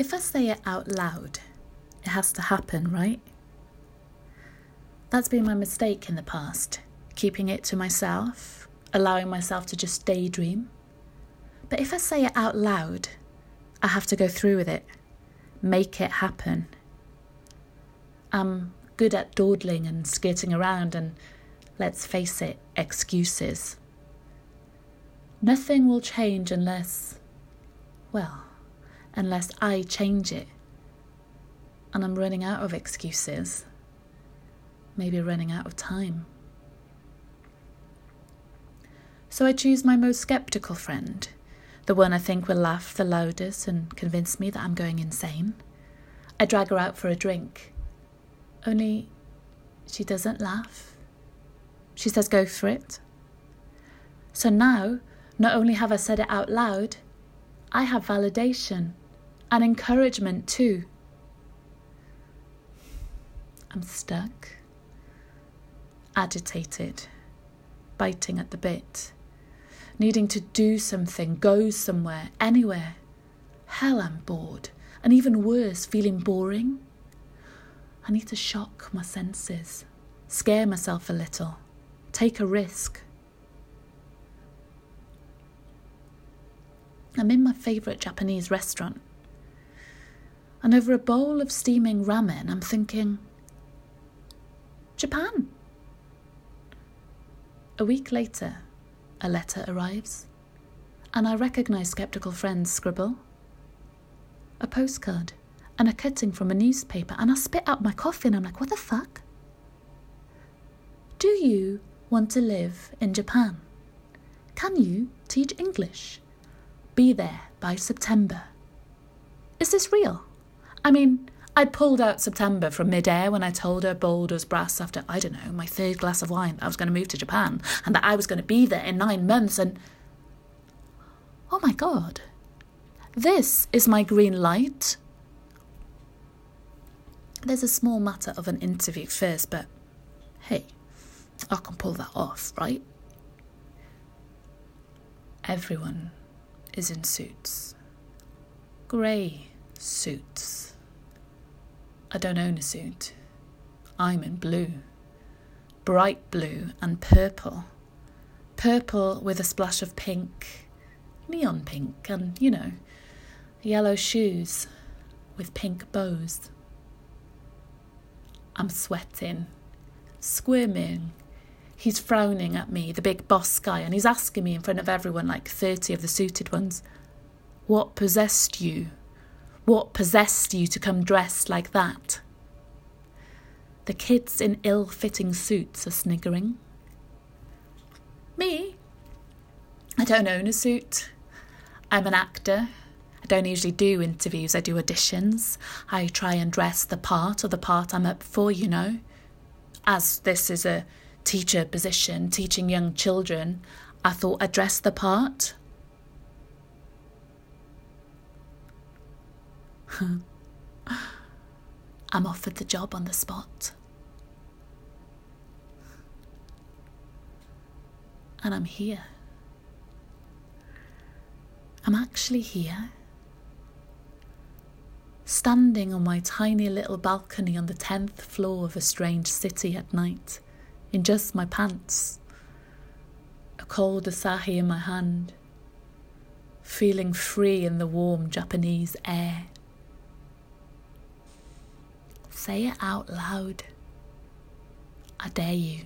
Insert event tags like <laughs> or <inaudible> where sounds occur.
If I say it out loud, it has to happen, right? That's been my mistake in the past, keeping it to myself, allowing myself to just daydream. But if I say it out loud, I have to go through with it, make it happen. I'm good at dawdling and skirting around, and let's face it, excuses. Nothing will change unless, well, unless I change it. And I'm running out of excuses. Maybe running out of time. So I choose my most skeptical friend, the one I think will laugh the loudest and convince me that I'm going insane. I drag her out for a drink. Only she doesn't laugh. She says, go for it. So now, not only have I said it out loud, I have validation and encouragement too. I'm stuck, agitated, biting at the bit, needing to do something, go somewhere, anywhere. Hell, I'm bored, and even worse, feeling boring. I need to shock my senses, scare myself a little, take a risk. I'm in my favourite Japanese restaurant. And over a bowl of steaming ramen, I'm thinking, Japan. A week later, a letter arrives, and I recognise skeptical friend's scribble. A postcard and a cutting from a newspaper, and I spit out my coffee and I'm like, what the fuck? Do you want to live in Japan? Can you teach English? Be there by September. Is this real? I mean, I'd pulled out September from midair when I told her bold as brass after, I don't know, my third glass of wine that I was going to move to Japan and that I was going to be there in nine months and. Oh my god. This is my green light. There's a small matter of an interview first, but hey, I can pull that off, right? Everyone is in suits. Grey suits. I don't own a suit. I'm in blue. Bright blue and purple. Purple with a splash of pink, neon pink, and, you know, yellow shoes with pink bows. I'm sweating, squirming. He's frowning at me, the big boss guy, and he's asking me in front of everyone, like 30 of the suited ones, What possessed you? What possessed you to come dressed like that? The kids in ill fitting suits are sniggering. Me? I don't own a suit. I'm an actor. I don't usually do interviews, I do auditions. I try and dress the part or the part I'm up for, you know. As this is a teacher position, teaching young children, I thought I'd dress the part. <laughs> I'm offered the job on the spot. And I'm here. I'm actually here. Standing on my tiny little balcony on the 10th floor of a strange city at night, in just my pants, a cold Asahi in my hand, feeling free in the warm Japanese air. Say it out loud. I dare you.